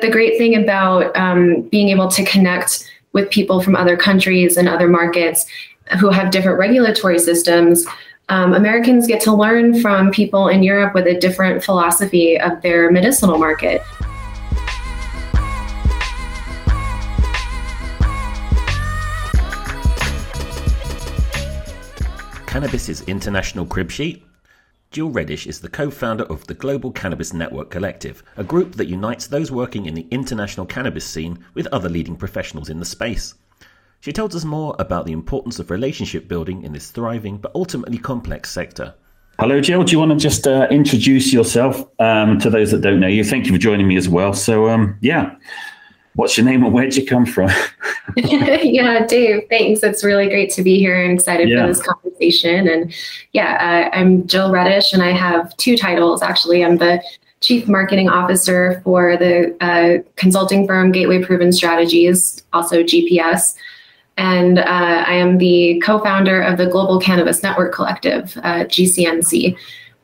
but the great thing about um, being able to connect with people from other countries and other markets who have different regulatory systems, um, Americans get to learn from people in Europe with a different philosophy of their medicinal market. Cannabis's international crib sheet Jill Reddish is the co founder of the Global Cannabis Network Collective, a group that unites those working in the international cannabis scene with other leading professionals in the space. She tells us more about the importance of relationship building in this thriving but ultimately complex sector. Hello, Jill. Do you want to just uh, introduce yourself um, to those that don't know you? Thank you for joining me as well. So, um, yeah, what's your name and where'd you come from? yeah, Dave, thanks. It's really great to be here and excited yeah. for this conversation. And yeah, uh, I'm Jill Reddish, and I have two titles actually. I'm the Chief Marketing Officer for the uh, consulting firm Gateway Proven Strategies, also GPS. And uh, I am the co founder of the Global Cannabis Network Collective, uh, GCNC.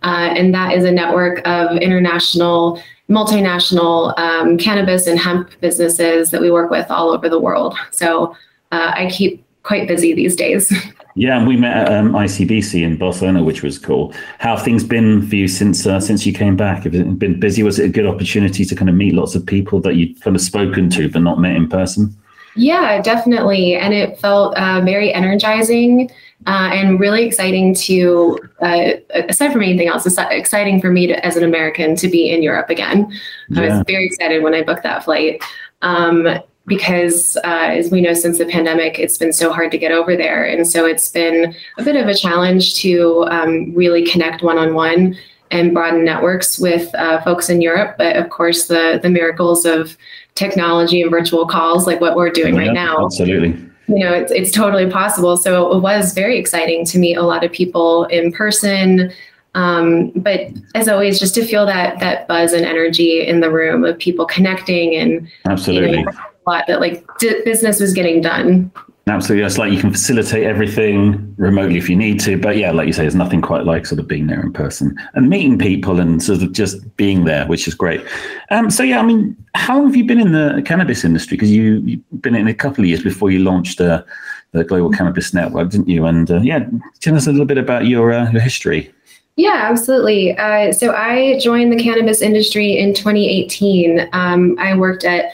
Uh, and that is a network of international multinational um, cannabis and hemp businesses that we work with all over the world. So uh, I keep quite busy these days. Yeah, and we met at um, ICBC in Barcelona, which was cool. How have things been for you since uh, since you came back? Have it been busy? Was it a good opportunity to kind of meet lots of people that you'd kind of spoken to but not met in person? Yeah, definitely, and it felt uh, very energizing uh, and really exciting to, uh, aside from anything else, it's exciting for me to, as an American to be in Europe again. Yeah. I was very excited when I booked that flight. Um, because uh, as we know since the pandemic it's been so hard to get over there and so it's been a bit of a challenge to um, really connect one-on-one and broaden networks with uh, folks in europe but of course the the miracles of technology and virtual calls like what we're doing yeah, right now absolutely you know, it's, it's totally possible. So it was very exciting to meet a lot of people in person. Um, but as always, just to feel that that buzz and energy in the room of people connecting and absolutely you know, a lot that like d- business was getting done. Absolutely. It's like you can facilitate everything remotely if you need to. But yeah, like you say, there's nothing quite like sort of being there in person and meeting people and sort of just being there, which is great. Um, so yeah, I mean, how have you been in the cannabis industry? Because you, you've been in a couple of years before you launched uh, the Global Cannabis Network, didn't you? And uh, yeah, tell us a little bit about your, uh, your history. Yeah, absolutely. Uh, so I joined the cannabis industry in 2018. Um, I worked at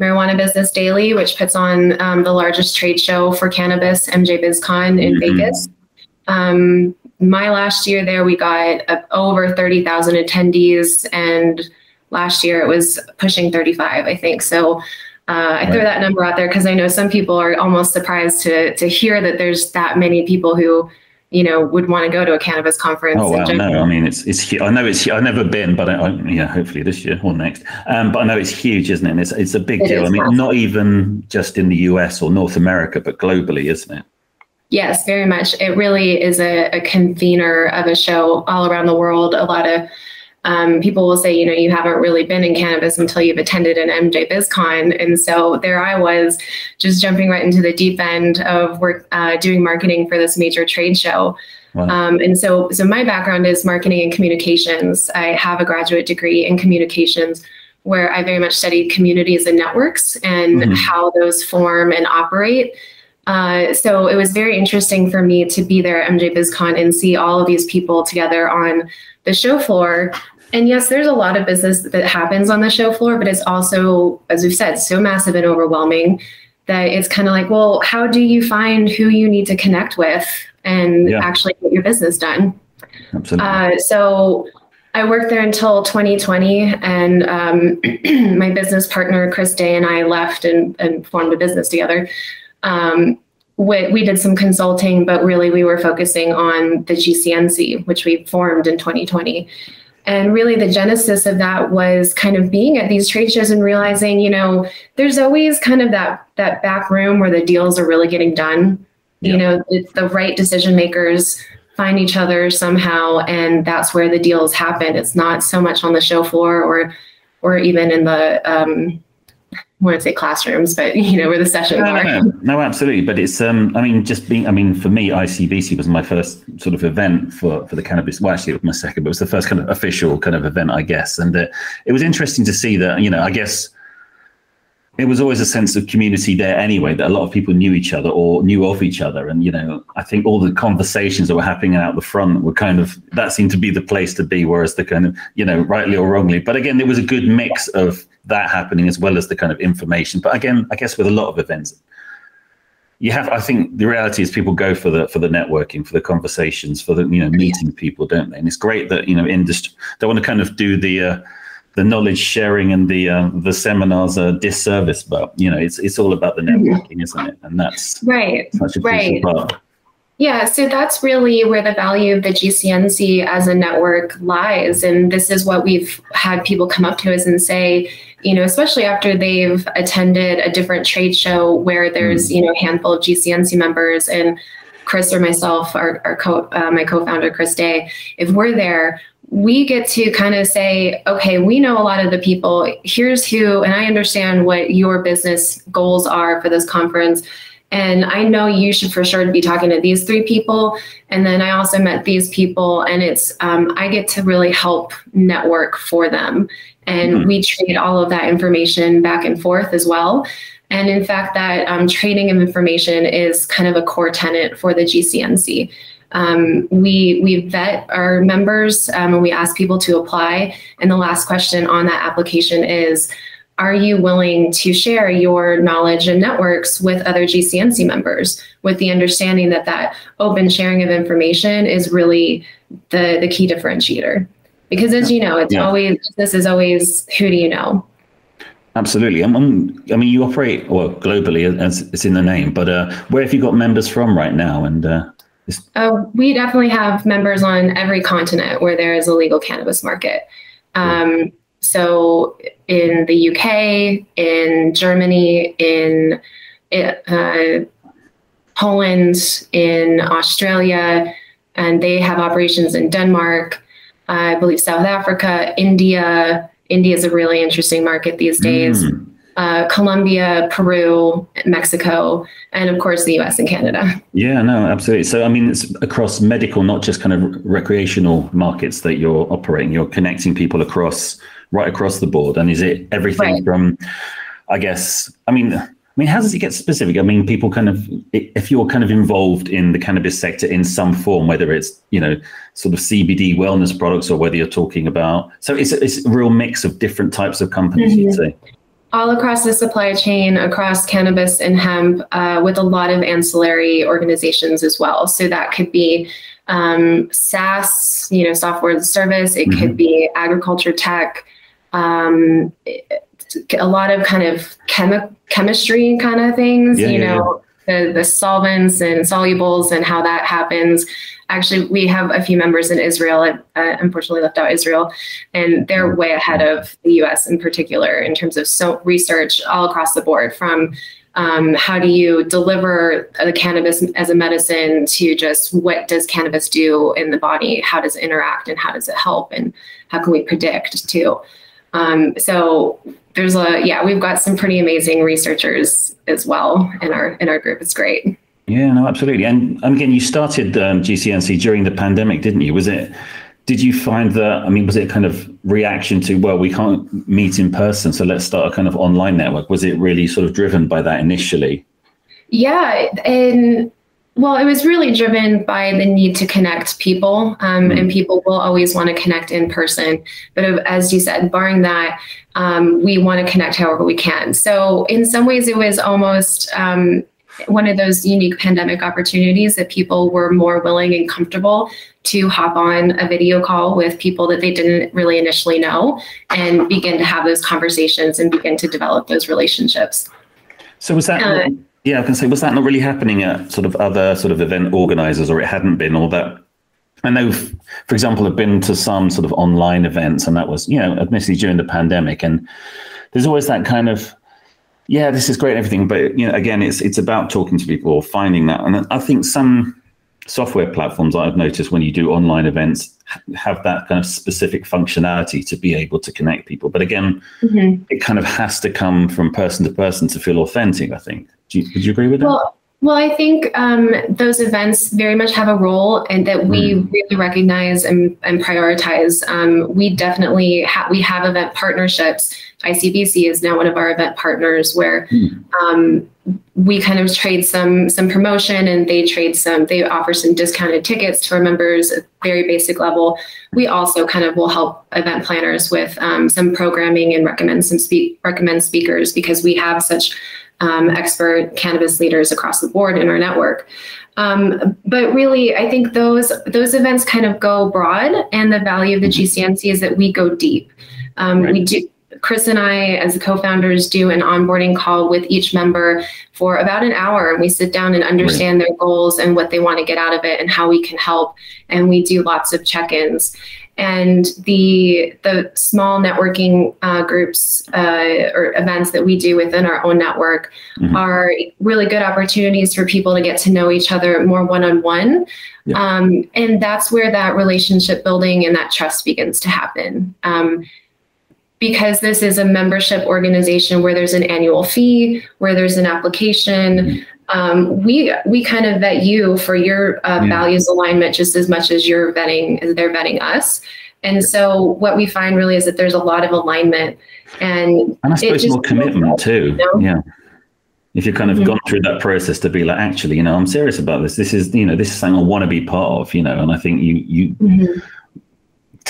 Marijuana Business Daily, which puts on um, the largest trade show for cannabis, MJ BizCon in mm-hmm. Vegas. Um, my last year there, we got uh, over 30,000 attendees, and last year it was pushing 35, I think. So uh, I throw that number out there because I know some people are almost surprised to to hear that there's that many people who you know would want to go to a cannabis conference. Oh wow, no, I mean it's it's I know it's I've never been, but I, I, yeah, hopefully this year or next. Um, but I know it's huge, isn't it? It's it's a big it deal. I mean, not even just in the US or North America, but globally, isn't it? Yes, very much. It really is a, a convener of a show all around the world. A lot of um, people will say, you know, you haven't really been in cannabis until you've attended an MJ BizCon. And so there I was just jumping right into the deep end of work, uh, doing marketing for this major trade show. Wow. Um, and so, so my background is marketing and communications. I have a graduate degree in communications where I very much studied communities and networks and mm-hmm. how those form and operate. Uh, so it was very interesting for me to be there at MJ BizCon and see all of these people together on the show floor. And yes, there's a lot of business that happens on the show floor, but it's also, as we've said, so massive and overwhelming that it's kind of like, well, how do you find who you need to connect with and yeah. actually get your business done? Absolutely. Uh, so I worked there until 2020, and um, my business partner Chris Day and I left and, and formed a business together. Um, we, we did some consulting, but really we were focusing on the GCNC, which we formed in 2020. And really, the genesis of that was kind of being at these trade shows and realizing, you know, there's always kind of that that back room where the deals are really getting done. You know, it's the right decision makers find each other somehow, and that's where the deals happen. It's not so much on the show floor or or even in the um, want to say classrooms, but you know where the sessions no, are. No, no, absolutely. But it's um, I mean, just being, I mean, for me, ICBC was my first sort of event for for the cannabis. Well, actually, it was my second, but it was the first kind of official kind of event, I guess. And uh, it was interesting to see that, you know, I guess it was always a sense of community there anyway that a lot of people knew each other or knew of each other and you know i think all the conversations that were happening out the front were kind of that seemed to be the place to be whereas the kind of you know rightly or wrongly but again there was a good mix of that happening as well as the kind of information but again i guess with a lot of events you have i think the reality is people go for the for the networking for the conversations for the you know meeting people don't they and it's great that you know industry they want to kind of do the uh, the knowledge sharing and the uh, the seminars are disservice, but you know it's it's all about the networking, isn't it? And that's right, such a right. part. Yeah, so that's really where the value of the GCNC as a network lies. And this is what we've had people come up to us and say, you know, especially after they've attended a different trade show where there's, mm. you know, a handful of GCNC members and Chris or myself, our, our co, uh, my co-founder Chris Day, if we're there, we get to kind of say, okay, we know a lot of the people. Here's who, and I understand what your business goals are for this conference. And I know you should for sure be talking to these three people. And then I also met these people, and it's, um, I get to really help network for them. And mm-hmm. we trade all of that information back and forth as well. And in fact, that um, trading of information is kind of a core tenant for the GCNC. Um, we we vet our members um, and we ask people to apply. And the last question on that application is, are you willing to share your knowledge and networks with other GCNC members with the understanding that that open sharing of information is really the, the key differentiator? Because as you know, it's yeah. always, this is always, who do you know? Absolutely. I'm, I'm, i mean, you operate well globally, as it's in the name, but uh, where have you got members from right now? And uh, uh, we definitely have members on every continent where there is a legal cannabis market. Um, so in the UK, in Germany, in uh, Poland, in Australia, and they have operations in Denmark, I believe South Africa, India. India is a really interesting market these days. Mm uh, Colombia, Peru, Mexico, and of course the US and Canada. Yeah, no, absolutely. So, I mean, it's across medical, not just kind of recreational markets that you're operating. You're connecting people across, right across the board. And is it everything right. from, I guess, I mean, I mean, how does it get specific? I mean, people kind of, if you're kind of involved in the cannabis sector in some form, whether it's, you know, sort of CBD wellness products or whether you're talking about, so it's, it's a real mix of different types of companies, mm-hmm. you'd say all across the supply chain, across cannabis and hemp, uh, with a lot of ancillary organizations as well. So that could be um, SaaS, you know, software as a service. It mm-hmm. could be agriculture tech. Um, a lot of kind of chemi- chemistry kind of things. Yeah, you yeah, know, yeah. the the solvents and solubles and how that happens actually we have a few members in Israel. I uh, unfortunately left out Israel, and they're way ahead of the U.S. in particular in terms of so research all across the board from. Um, how do you deliver the cannabis as a medicine to just what does cannabis do in the body? How does it interact and how does it help? And how can we predict too? Um, so there's a yeah, we've got some pretty amazing researchers as well in our in our group. It's great. Yeah, no, absolutely. And and again, you started um, GCNC during the pandemic, didn't you? Was it? Did you find that? I mean, was it kind of reaction to well, we can't meet in person, so let's start a kind of online network? Was it really sort of driven by that initially? Yeah, and well, it was really driven by the need to connect people, um, mm. and people will always want to connect in person. But as you said, barring that, um, we want to connect however we can. So in some ways, it was almost um, one of those unique pandemic opportunities that people were more willing and comfortable to hop on a video call with people that they didn't really initially know and begin to have those conversations and begin to develop those relationships. So was that uh, yeah, I can say was that not really happening at sort of other sort of event organizers or it hadn't been or that I know, for example, I've been to some sort of online events, and that was, you know, admittedly during the pandemic. And there's always that kind of yeah, this is great and everything, but you know, again, it's it's about talking to people or finding that. And I think some software platforms I've noticed when you do online events have that kind of specific functionality to be able to connect people. But again, mm-hmm. it kind of has to come from person to person to feel authentic. I think. Do you, would you agree with that? Well, Well, I think um, those events very much have a role, and that we mm. really recognize and, and prioritize. Um, we definitely ha- we have event partnerships. ICBC is now one of our event partners, where mm. um, we kind of trade some some promotion, and they trade some. They offer some discounted tickets to our members at very basic level. We also kind of will help event planners with um, some programming and recommend some speak recommend speakers because we have such um, expert cannabis leaders across the board in our network. Um, but really, I think those those events kind of go broad, and the value of the GCNC is that we go deep. Um, right. We do. Chris and I, as the co-founders, do an onboarding call with each member for about an hour, and we sit down and understand right. their goals and what they want to get out of it, and how we can help. And we do lots of check-ins and the the small networking uh, groups uh, or events that we do within our own network mm-hmm. are really good opportunities for people to get to know each other more one on one. and that's where that relationship building and that trust begins to happen. Um, because this is a membership organization where there's an annual fee, where there's an application, mm-hmm um, we we kind of vet you for your uh, yeah. values alignment just as much as you're vetting as they're vetting us. And so what we find really is that there's a lot of alignment and and I suppose more commitment too. You know? Yeah. If you've kind of mm-hmm. gone through that process to be like, actually, you know, I'm serious about this. This is, you know, this is something I want to be part of, you know, and I think you you mm-hmm.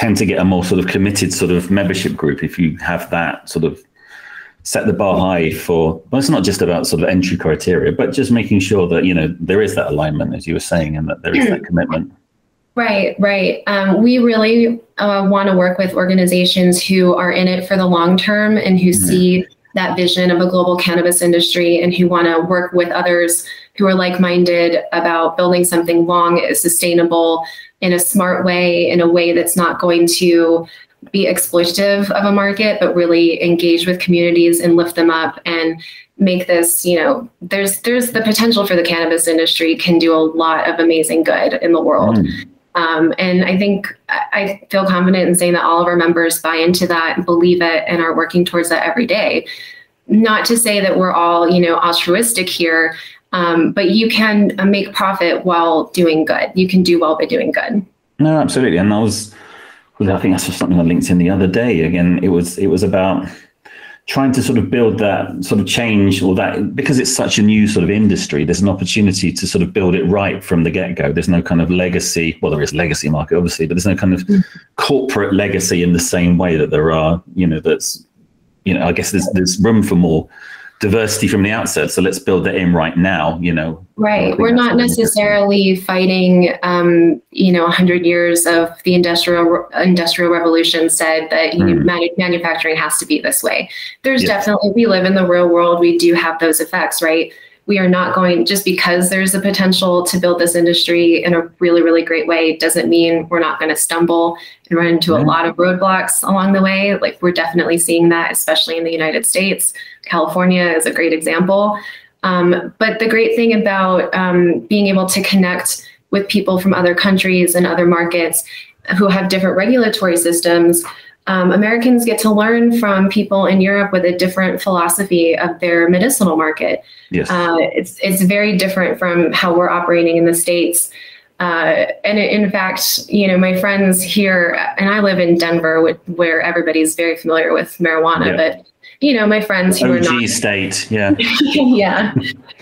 Tend to get a more sort of committed sort of membership group if you have that sort of set the bar high for well it's not just about sort of entry criteria but just making sure that you know there is that alignment as you were saying and that there is that commitment right right um, we really uh, want to work with organizations who are in it for the long term and who mm-hmm. see that vision of a global cannabis industry and who want to work with others who are like-minded about building something long sustainable in a smart way in a way that's not going to be exploitative of a market, but really engage with communities and lift them up and make this, you know, there's there's the potential for the cannabis industry can do a lot of amazing good in the world. Mm. Um, and I think I feel confident in saying that all of our members buy into that, believe it, and are working towards that every day. Not to say that we're all, you know, altruistic here, um, but you can make profit while doing good. You can do well by doing good. No, absolutely. And that was I think I saw something on LinkedIn the other day. Again, it was it was about trying to sort of build that sort of change or that because it's such a new sort of industry there's an opportunity to sort of build it right from the get-go there's no kind of legacy well there is legacy market obviously but there's no kind of mm. corporate legacy in the same way that there are you know that's you know i guess there's there's room for more diversity from the outset. So let's build that in right now, you know. Right. We're not necessarily fighting, um, you know, 100 years of the industrial industrial revolution said that you mm. know, manufacturing has to be this way. There's yes. definitely, we live in the real world. We do have those effects, right? We are not going, just because there's a potential to build this industry in a really, really great way, doesn't mean we're not going to stumble and run into a lot of roadblocks along the way. Like we're definitely seeing that, especially in the United States. California is a great example. Um, but the great thing about um, being able to connect with people from other countries and other markets who have different regulatory systems, um, Americans get to learn from people in Europe with a different philosophy of their medicinal market. Yes. Uh, it's it's very different from how we're operating in the states. Uh, and in fact, you know, my friends here, and I live in Denver, where everybody's very familiar with marijuana, yeah. but you know, my friends who OG are not state, yeah, yeah,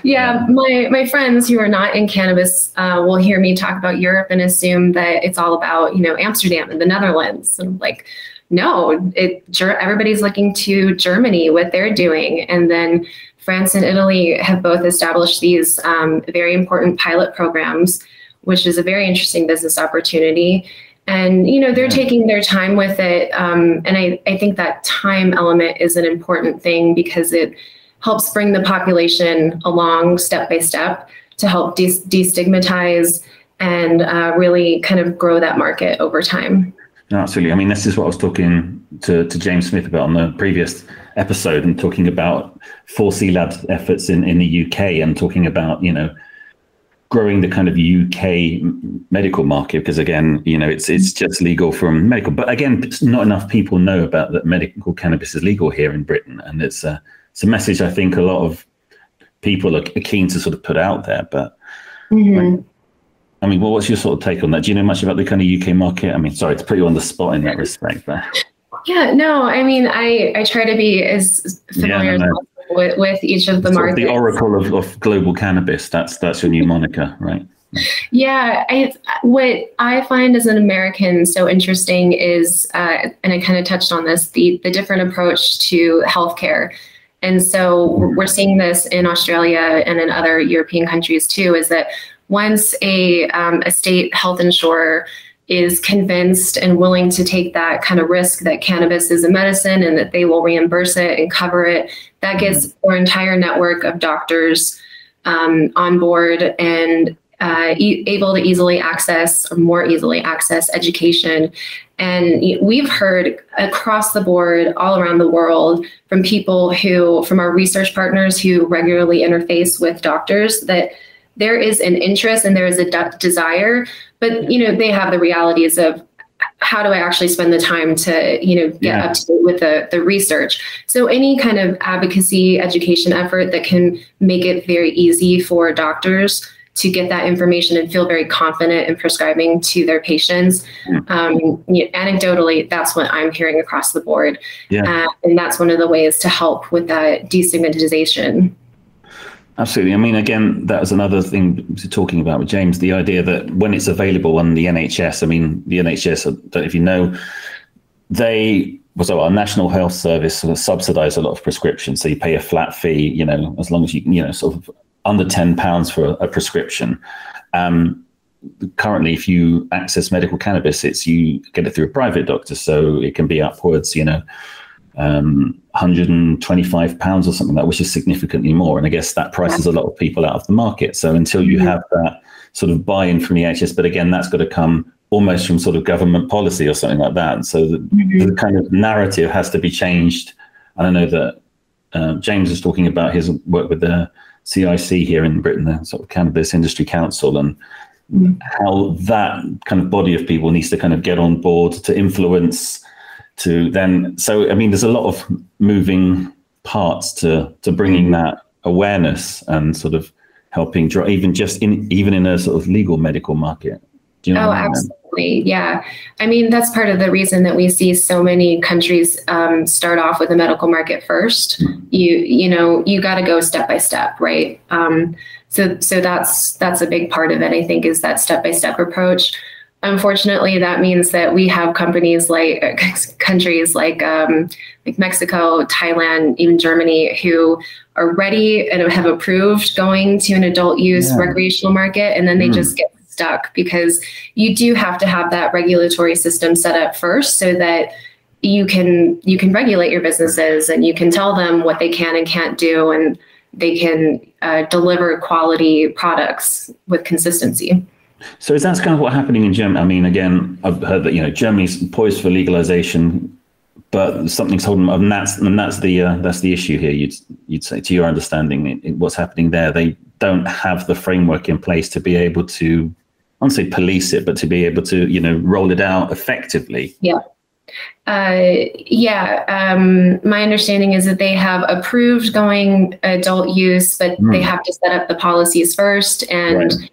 yeah. My my friends who are not in cannabis uh, will hear me talk about Europe and assume that it's all about you know Amsterdam and the Netherlands. And like, no, it everybody's looking to Germany what they're doing, and then France and Italy have both established these um, very important pilot programs, which is a very interesting business opportunity and you know they're taking their time with it um, and I, I think that time element is an important thing because it helps bring the population along step by step to help de- destigmatize and uh, really kind of grow that market over time. Absolutely. I mean this is what i was talking to, to james smith about on the previous episode and talking about 4c labs efforts in, in the uk and talking about you know growing the kind of UK medical market because again, you know, it's it's just legal from medical, but again, not enough people know about that medical cannabis is legal here in Britain, and it's a it's a message I think a lot of people are keen to sort of put out there. But Mhm. like, I mean, well, what's your sort of take on that? Do you know much about the kind of UK market? I mean, sorry to put you on the spot in that respect, but Yeah, no, I mean, I I try to be as familiar no, as possible with, with each of the sort markets. the oracle of, of global cannabis. That's that's your new moniker, right? Yeah, I, what I find as an American so interesting is, uh, and I kind of touched on this, the the different approach to healthcare. And so we're seeing this in Australia and in other European countries too. Is that once a um, a state health insurer is convinced and willing to take that kind of risk that cannabis is a medicine and that they will reimburse it and cover it, that gets our entire network of doctors um, on board and uh, e- able to easily access or more easily access education. And we've heard across the board, all around the world, from people who, from our research partners who regularly interface with doctors, that there is an interest and there is a de- desire, but you know they have the realities of how do I actually spend the time to you know get Yeah. up to date with the the research. So any kind of advocacy education effort that can make it very easy for doctors to get that information and feel very confident in prescribing to their patients. Mm. Um, you know, anecdotally, that's what I'm hearing across the board, Yeah. uh, and that's one of the ways to help with that destigmatization. Absolutely. I mean, again, that was another thing talking about with James. The idea that when it's available on the NHS, I mean, the NHS, I don't know if you know, they so our National Health Service sort of subsidise a lot of prescriptions. So you pay a flat fee, you know, as long as you you know sort of under ten pounds for a, a prescription. Um, currently, if you access medical cannabis, it's you get it through a private doctor, so it can be upwards, you know, um, 125 pounds or something like that, which is significantly more. And I guess that prices a lot of people out of the market. So until you have that sort of buy-in from the NHS, but again, that's got to come almost from sort of government policy or something like that. And so the, the kind of narrative has to be changed. And I know that uh, James is talking about his work with the CIC here in Britain, the sort of Cannabis Industry Council, and Mhm. how that kind of body of people needs to kind of get on board to influence to then so i mean there's a lot of moving parts to to bringing that awareness and sort of helping draw even just in even in a sort of legal medical market do you know Oh, what I mean? absolutely. Yeah. I mean, that's part of the reason that we see so many countries um, start off with a medical market first. You, you know, you got to go step by step, right? Um, so, so that's that's a big part of it. I think is that step by step approach. Unfortunately, that means that we have companies like countries like um, like Mexico, Thailand, even Germany, who are ready and have approved going to an adult use Yeah. recreational market, and then they Mm. just get stuck because you do have to have that regulatory system set up first so that you can you can regulate your businesses and you can tell them what they can and can't do and they can uh, deliver quality products with consistency. So is that kind of what happening in germany i mean again i've heard that you know germany's poised for legalization but something's holding them up and that's and that's the uh, that's the issue here you'd you'd say to your understanding in, in what's happening there they don't have the framework in place to be able to I won't say police it, but to be able to, you know, roll it out effectively. Uh, yeah, um, my understanding is that they have approved going adult use, but Hmm. they have to set up the policies first. And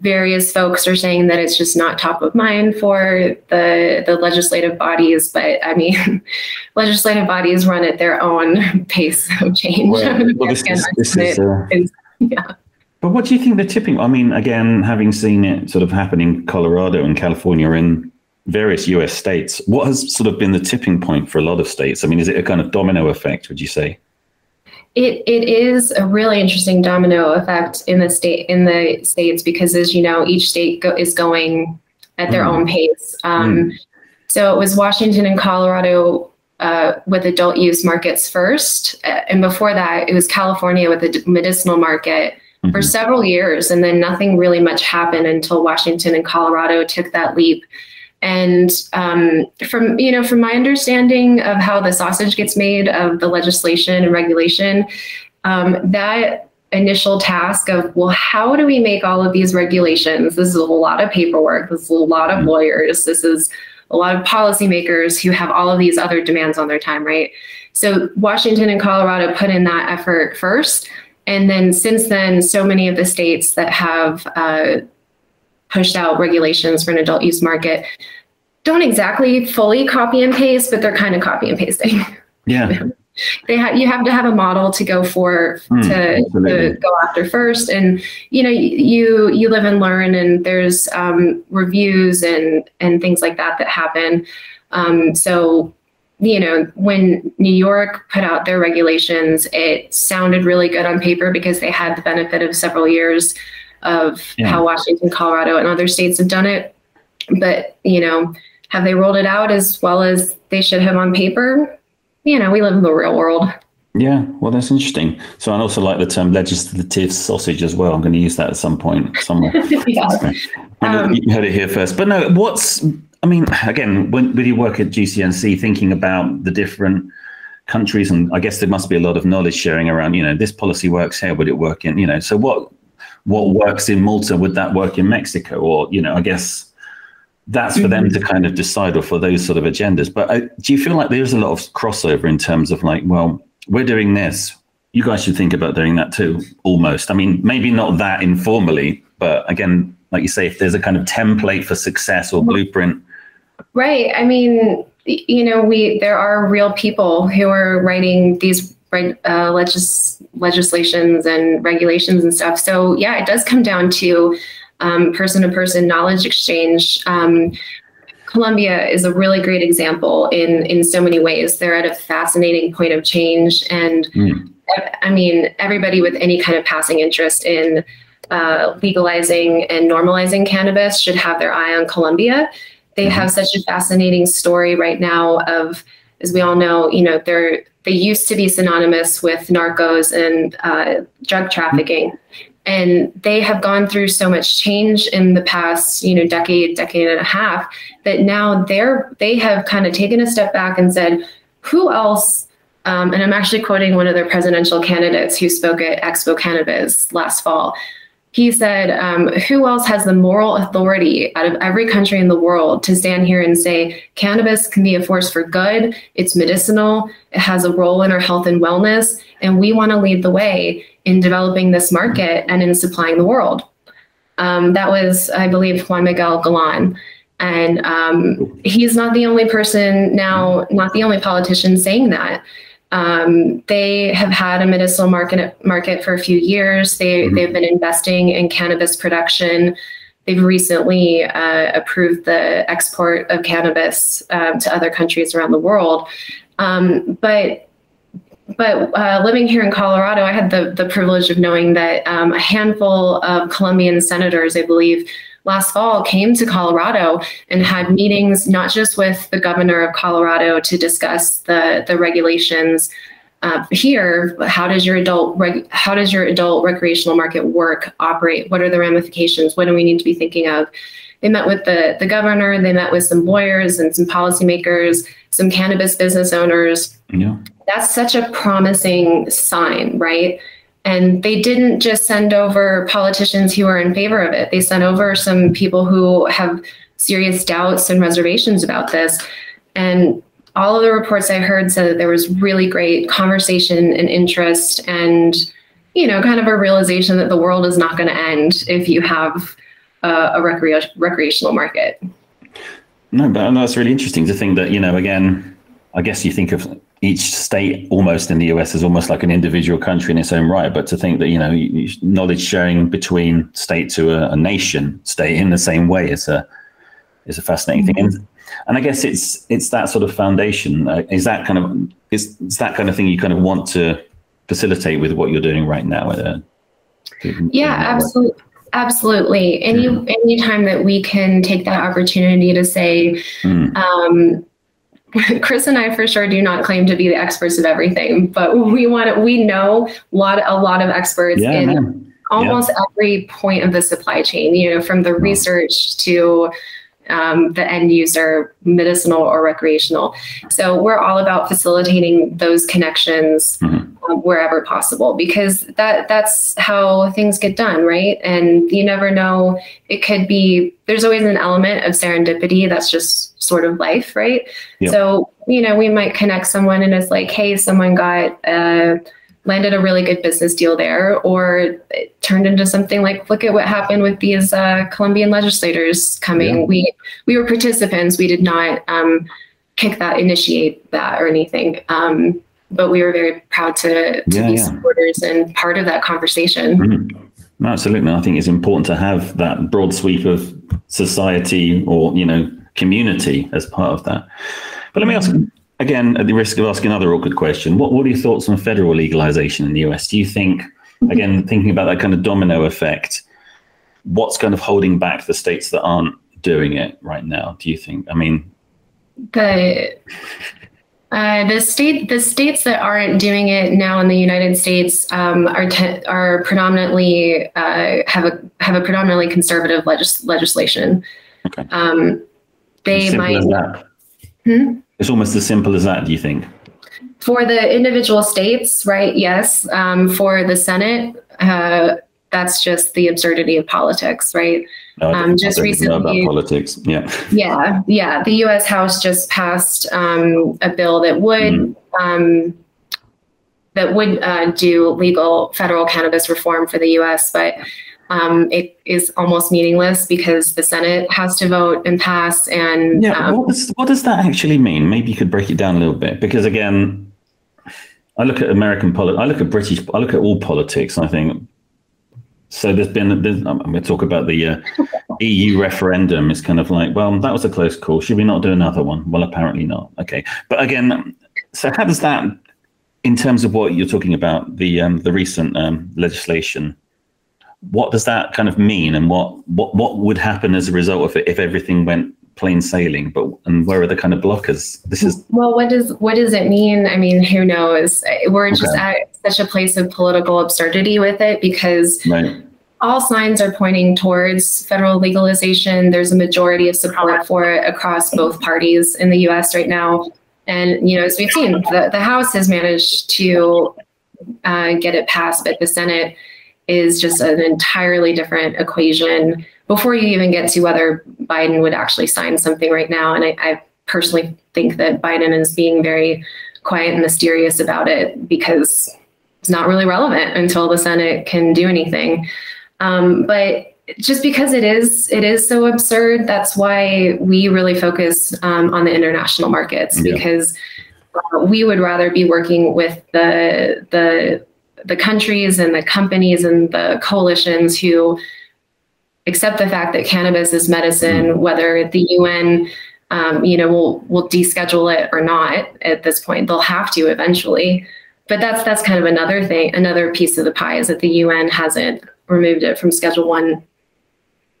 various folks are saying that it's just not top of mind for the the legislative bodies. But I mean, legislative bodies run at their own pace of change. Well, well, this, is, this is, uh, yeah. But what do you think the tipping? I mean, again, having seen it sort of happen in Colorado and California in various US states, what has sort of been the tipping point for a lot of states? I mean, is it a kind of domino effect, would you say? It it is a really interesting domino effect in the state in the states because, as you know, each state go, is going at their Mm. own pace. Um, So it was Washington and Colorado uh, with adult use markets first, uh, and before that, it was California with a d- medicinal market for Mhm. several years, and then nothing really much happened until Washington and Colorado took that leap. And um, from you know, from my understanding of how the sausage gets made of the legislation and regulation, um, that initial task of well, how do we make all of these regulations? This is a lot of paperwork. This is a lot of lawyers. This is a lot of policymakers who have all of these other demands on their time, right? So Washington and Colorado put in that effort first. And then since then, so many of the states that have uh, pushed out regulations for an adult use market don't exactly fully copy and paste, but they're kind of copy and pasting. Yeah. they have you have to have a model to go for mm, to, to, go after first and you know you you live and learn and there's um, reviews and and things like that that happen um, so you know when new york put out their regulations it sounded really good on paper because they had the benefit of several years of yeah. how washington colorado and other states have done it but you know have they rolled it out as well as they should have on paper you know, we live in the real world. Yeah, well, that's interesting. So I also like the term legislative sausage as well. I'm going to use that at some point somewhere. yeah. Um, you heard it here first. But no, what's, I mean, again, when, when you work at GCNC, thinking about the different countries, and I guess there must be a lot of knowledge sharing around, you know, this policy works here, would it work in, you know, so what, what works in Malta, would that work in Mexico? Or, you know, I guess that's for them to mm-hmm. kind of decide or for those sort of agendas. But uh, do you feel like there's a lot of crossover in terms of like, well, we're doing this. You guys should think about doing that too, almost. I mean, maybe not that informally, but again, like you say, if there's a kind of template for success or blueprint. Right. I mean, you know, we there are real people who are writing these uh, legis- legislations and regulations and stuff. So yeah, it does come down to person to person knowledge exchange. Um, Colombia is a really great example in in so many ways. They're at a fascinating point of change, and mm. I mean, everybody with any kind of passing interest in uh, legalizing and normalizing cannabis should have their eye on Colombia. They mm-hmm. have such a fascinating story right now of, as we all know, you know, they're they used to be synonymous with narcos and uh, drug trafficking. And they have gone through so much change in the past you know decade decade and a half that now they're they have kind of taken a step back and said who else um, and i'm actually quoting one of their presidential candidates who spoke at expo cannabis last fall he said, um, Who else has the moral authority out of every country in the world to stand here and say cannabis can be a force for good? It's medicinal, it has a role in our health and wellness, and we want to lead the way in developing this market and in supplying the world. Um, that was, I believe, Juan Miguel Galan. And um, he's not the only person now, not the only politician saying that. Um, they have had a medicinal market market for a few years. They mm-hmm. they've been investing in cannabis production. They've recently uh, approved the export of cannabis um, to other countries around the world. Um, but but uh, living here in Colorado, I had the the privilege of knowing that um, a handful of Colombian senators, I believe, last fall came to Colorado and had meetings not just with the governor of Colorado to discuss the the regulations uh, here. How does your adult reg- how does your adult recreational market work operate? What are the ramifications? What do we need to be thinking of? They met with the the governor. They met with some lawyers and some policymakers, some cannabis business owners. Yeah. That's such a promising sign, right? And they didn't just send over politicians who are in favor of it. They sent over some people who have serious doubts and reservations about this. And all of the reports I heard said that there was really great conversation and interest and, you know, kind of a realization that the world is not going to end if you have a recre- recreational market. No, but that's really interesting to think that, you know, again, I guess you think of each state almost in the US is almost like an individual country in its own right. But to think that you know knowledge sharing between state to a, a nation state in the same way is a is a fascinating mm-hmm. thing. And, and I guess it's it's that sort of foundation. Uh, is that kind of is, is that kind of thing you kind of want to facilitate with what you're doing right now? Uh, yeah, absolutely. Absolutely. Any mm. any time that we can take that opportunity to say, mm. um, Chris and I for sure do not claim to be the experts of everything, but we want to, we know a lot a lot of experts yeah, in man. almost yeah. every point of the supply chain. You know, from the research to um, the end user, medicinal or recreational. So we're all about facilitating those connections mm-hmm. Um, wherever possible because that that's how things get done, right? And you never know. It could be there's always an element of serendipity. That's just sort of life, right? Yep. So you know we might connect someone and it's like, hey, someone got a landed a really good business deal there, or it turned into something like look at what happened with these uh, Colombian legislators coming. Yeah. We we were participants. We did not um, kick that, initiate that, or anything. Um, but we were very proud to, to yeah, be yeah. supporters and part of that conversation. Mm-hmm. Absolutely, I think it's important to have that broad sweep of society or you know community as part of that. But let me ask again, at the risk of asking another awkward question, what, what are your thoughts on federal legalization in the US? Do you think, again, thinking about that kind of domino effect, what's kind of holding back the states that aren't doing it right now? Do you think? I mean, the uh, the state the states that aren't doing it now in the United States um, are te- are predominantly uh, have a have a predominantly conservative legis- legislation. Okay. Um, they might. Hmm? It's almost as simple as that. Do you think? For the individual states, right? Yes. Um, for the Senate, uh, that's just the absurdity of politics, right? Um, just recently, about politics. Yeah. Yeah, yeah. The U.S. House just passed um, a bill that would mm. um, that would uh, do legal federal cannabis reform for the U.S., but um, it is almost meaningless because the Senate has to vote and pass. And yeah, um, what, does, what does that actually mean? Maybe you could break it down a little bit because again, I look at American politics. I look at British. I look at all politics. I think so. There's been. There's, I'm going to talk about the uh, EU referendum. It's kind of like, well, that was a close call. Should we not do another one? Well, apparently not. Okay, but again, so how does that, in terms of what you're talking about, the um, the recent um, legislation what does that kind of mean and what what what would happen as a result of it if everything went plain sailing but and where are the kind of blockers? This is well what does what does it mean? I mean who knows? We're okay. just at such a place of political absurdity with it because right. all signs are pointing towards federal legalization. There's a majority of support for it across both parties in the us right now. And you know as we've seen the, the house has managed to uh, get it passed but the senate is just an entirely different equation before you even get to whether Biden would actually sign something right now. And I, I personally think that Biden is being very quiet and mysterious about it because it's not really relevant until the Senate can do anything. Um, but just because it is it is so absurd, that's why we really focus um, on the international markets yeah. because uh, we would rather be working with the the the countries and the companies and the coalitions who accept the fact that cannabis is medicine, mm. whether the UN, um, you know, will will deschedule it or not at this point. They'll have to eventually. But that's that's kind of another thing, another piece of the pie is that the UN hasn't removed it from Schedule One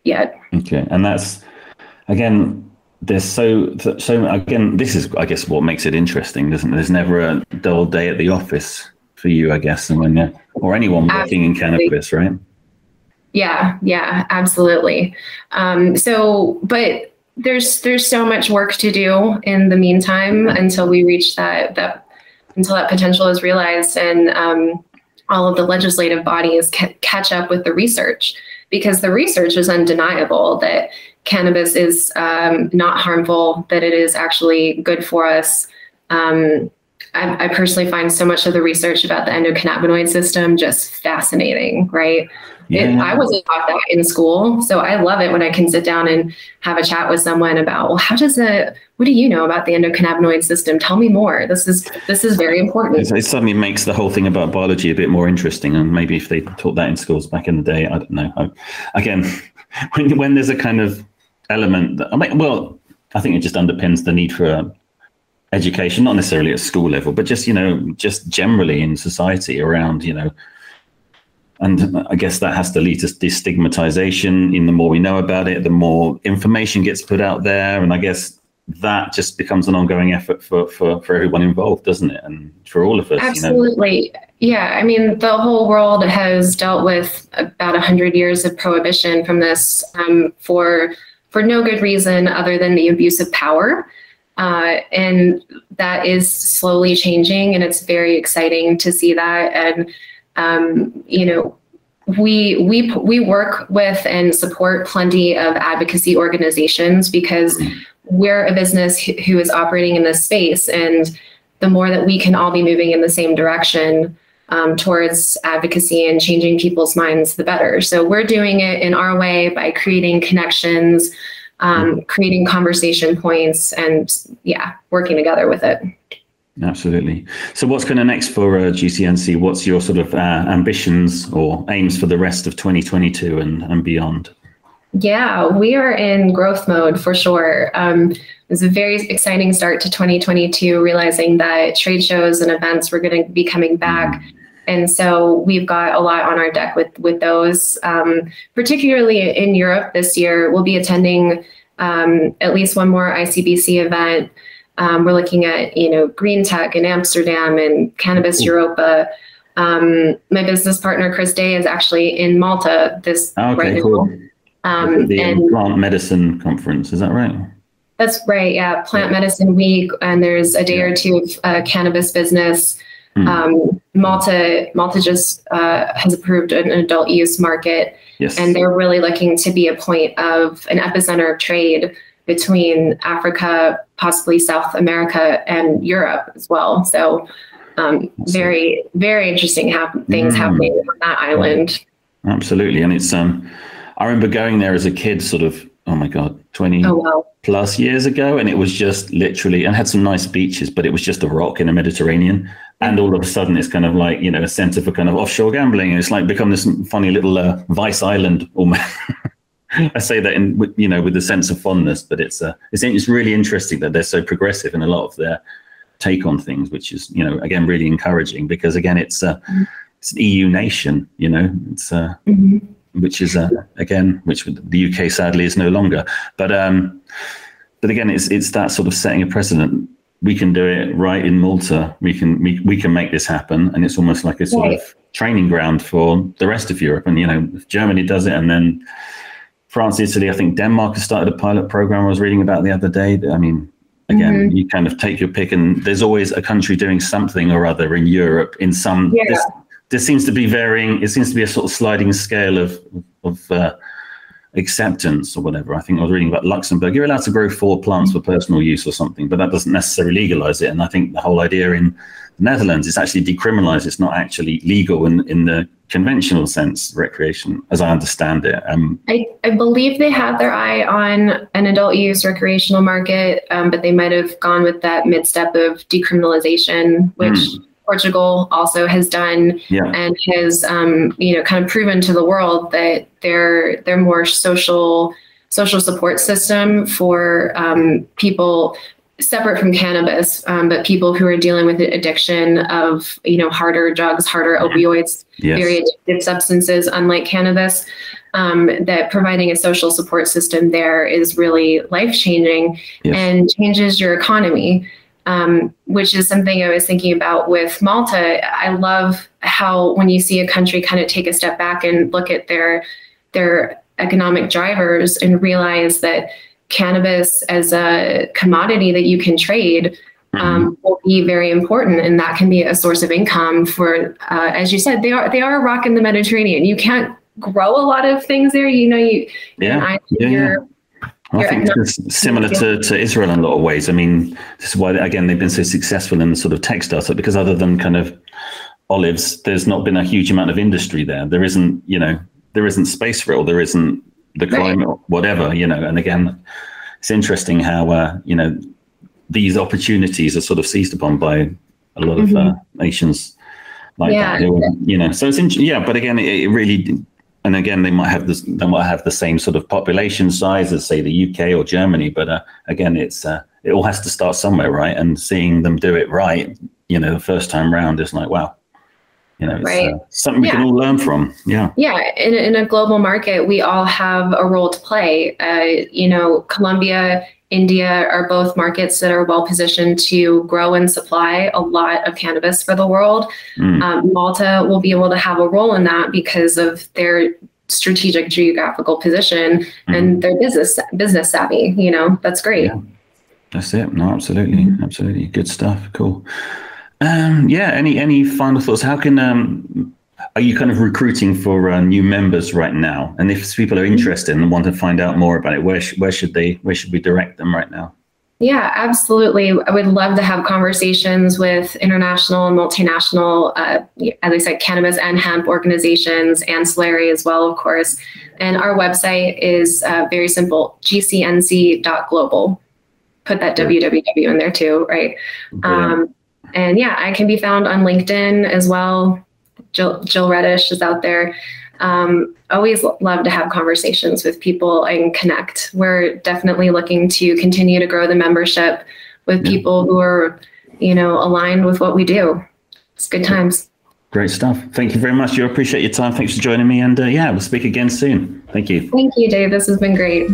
yet. Okay, and that's again. There's so so again. This is, I guess, what makes it interesting, doesn't it? There's never a dull day at the office for you, I guess, and when you or anyone working absolutely. in cannabis, right? Yeah, yeah, absolutely. Um, so, but there's there's so much work to do in the meantime until we reach that that until that potential is realized and um, all of the legislative bodies ca- catch up with the research because the research is undeniable that cannabis is um, not harmful, that it is actually good for us. Um, I, I, personally find so much of the research about the endocannabinoid system just fascinating, right? Yeah. It, I wasn't taught that in school. So I love it when I can sit down and have a chat with someone about, well, how does it, what do you know about the endocannabinoid system? Tell me more. This is, this is very important. It, it suddenly makes the whole thing about biology a bit more interesting. And maybe if they taught that in schools back in the day, I don't know. I, again, when, when there's a kind of element that, I mean, well, I think it just underpins the need for a, education, not necessarily at school level, but just, you know, just generally in society around, you know, and I guess that has to lead to destigmatization. In the more we know about it, the more information gets put out there. And I guess that just becomes an ongoing effort for, for, for everyone involved, doesn't it? And for all of us. Absolutely. You know? Yeah. I mean, the whole world has dealt with about 100 years of prohibition from this um, for, for no good reason other than the abuse of power. Uh, and that is slowly changing, and it's very exciting to see that. And um, you know, we we we work with and support plenty of advocacy organizations because we're a business who is operating in this space, and the more that we can all be moving in the same direction, um, towards advocacy and changing people's minds the better. So we're doing it in our way by creating connections, um, creating conversation points, and yeah, working together with it. Absolutely. So, what's going to next for uh, GCNC? What's your sort of uh, ambitions or aims for the rest of 2022 and, and beyond? Yeah, we are in growth mode for sure. Um, it was a very exciting start to 2022, realizing that trade shows and events were going to be coming back. Mm-hmm. And so we've got a lot on our deck with with those. Um, particularly in Europe this year, we'll be attending um, at least one more ICBC event. Um, we're looking at you know green tech in Amsterdam and Cannabis mm-hmm. Europa. Um, my business partner Chris Day is actually in Malta this okay, right cool. now. Um, the and plant medicine conference, is that right? That's right. Yeah, Plant yeah. Medicine Week, and there's a day yeah. or two of uh, cannabis business. Mm. Um, Malta Malta just uh, has approved an adult use market, yes. and they're really looking to be a point of an epicenter of trade between Africa, possibly South America, and Europe as well. So, um, very very interesting hap- things mm. happening on that island. Absolutely, and it's um I remember going there as a kid, sort of, oh my God, 20 oh, wow. plus years ago. And it was just literally, and had some nice beaches, but it was just a rock in the Mediterranean. And all of a sudden, it's kind of like, you know, a center for kind of offshore gambling. And it's like become this funny little uh, vice island almost. I say that in, you know, with a sense of fondness, but it's, uh, it's, it's really interesting that they're so progressive in a lot of their take on things, which is, you know, again, really encouraging because again, it's, uh, mm-hmm. it's an EU nation, you know, it's, uh, mm-hmm which is uh, again, which the UK sadly is no longer. But um, but again, it's it's that sort of setting a precedent. We can do it right in Malta. We can we, we can make this happen, and it's almost like a sort right. of training ground for the rest of Europe. And you know, Germany does it, and then France, Italy. I think Denmark has started a pilot program. I was reading about the other day. I mean, again mm-hmm. you kind of take your pick and there's always a country doing something or other in europe in some yeah there seems to be varying. It seems to be a sort of sliding scale of of uh, acceptance or whatever. I think I was reading about Luxembourg. You're allowed to grow four plants for personal use or something, but that doesn't necessarily legalize it. And I think the whole idea in the Netherlands is actually decriminalized. It's not actually legal in, in the conventional sense, recreation, as I understand it. Um, I, I believe they had their eye on an adult use recreational market, um, but they might have gone with that mid step of decriminalization, which. Mm Portugal also has done yeah. and has um, you know kind of proven to the world that they're they're more social social support system for um, people separate from cannabis, um, but people who are dealing with addiction of you know harder drugs, harder opioids, yes. very addictive substances, unlike cannabis. Um, that providing a social support system there is really life changing yes. and changes your economy um, which is something I was thinking about with Malta. I love how when you see a country kind of take a step back and look at their their economic drivers and realize that cannabis as a commodity that you can trade um, mm-hmm. will be very important, and that can be a source of income for, uh, as you said, they are they are a rock in the Mediterranean. You can't grow a lot of things there. You know, you yeah, yeah, yeah. I think it's similar to, to Israel in a lot of ways. I mean, this is why, again, they've been so successful in the sort of tech startup because other than kind of olives, there's not been a huge amount of industry there. There isn't, you know, there isn't space for it, or there isn't the climate, right. whatever, you know. And again, it's interesting how, uh, you know, these opportunities are sort of seized upon by a lot of mm-hmm. uh, nations like yeah. that. you know, so it's, in, yeah, but again, it, it really and again, they might have this, they might have the same sort of population size as say the UK or Germany, but uh, again, it's uh, it all has to start somewhere, right? And seeing them do it right, you know, the first time round is like, wow, you know, it's right. uh, something we yeah. can all learn from. Yeah. Yeah. In, in a global market, we all have a role to play. Uh, you know, Colombia India are both markets that are well positioned to grow and supply a lot of cannabis for the world. Mm. Um, Malta will be able to have a role in that because of their strategic geographical position mm. and their business business savvy. You know, that's great. Yeah. That's it. No, absolutely, mm. absolutely, good stuff. Cool. Um, yeah. Any any final thoughts? How can um, are you kind of recruiting for uh, new members right now? And if people are interested and want to find out more about it, where sh- where should they where should we direct them right now? Yeah, absolutely. I would love to have conversations with international and multinational, uh, as I said, cannabis and hemp organizations, ancillary as well, of course. And our website is uh, very simple gcnc.global. Put that www in there too, right? Um, and yeah, I can be found on LinkedIn as well. Jill, Jill Reddish is out there um, always love to have conversations with people and connect. We're definitely looking to continue to grow the membership with people who are, you know, aligned with what we do. It's good times. Great stuff. Thank you very much. You appreciate your time. Thanks for joining me. And uh, yeah, we'll speak again soon. Thank you. Thank you, Dave. This has been great.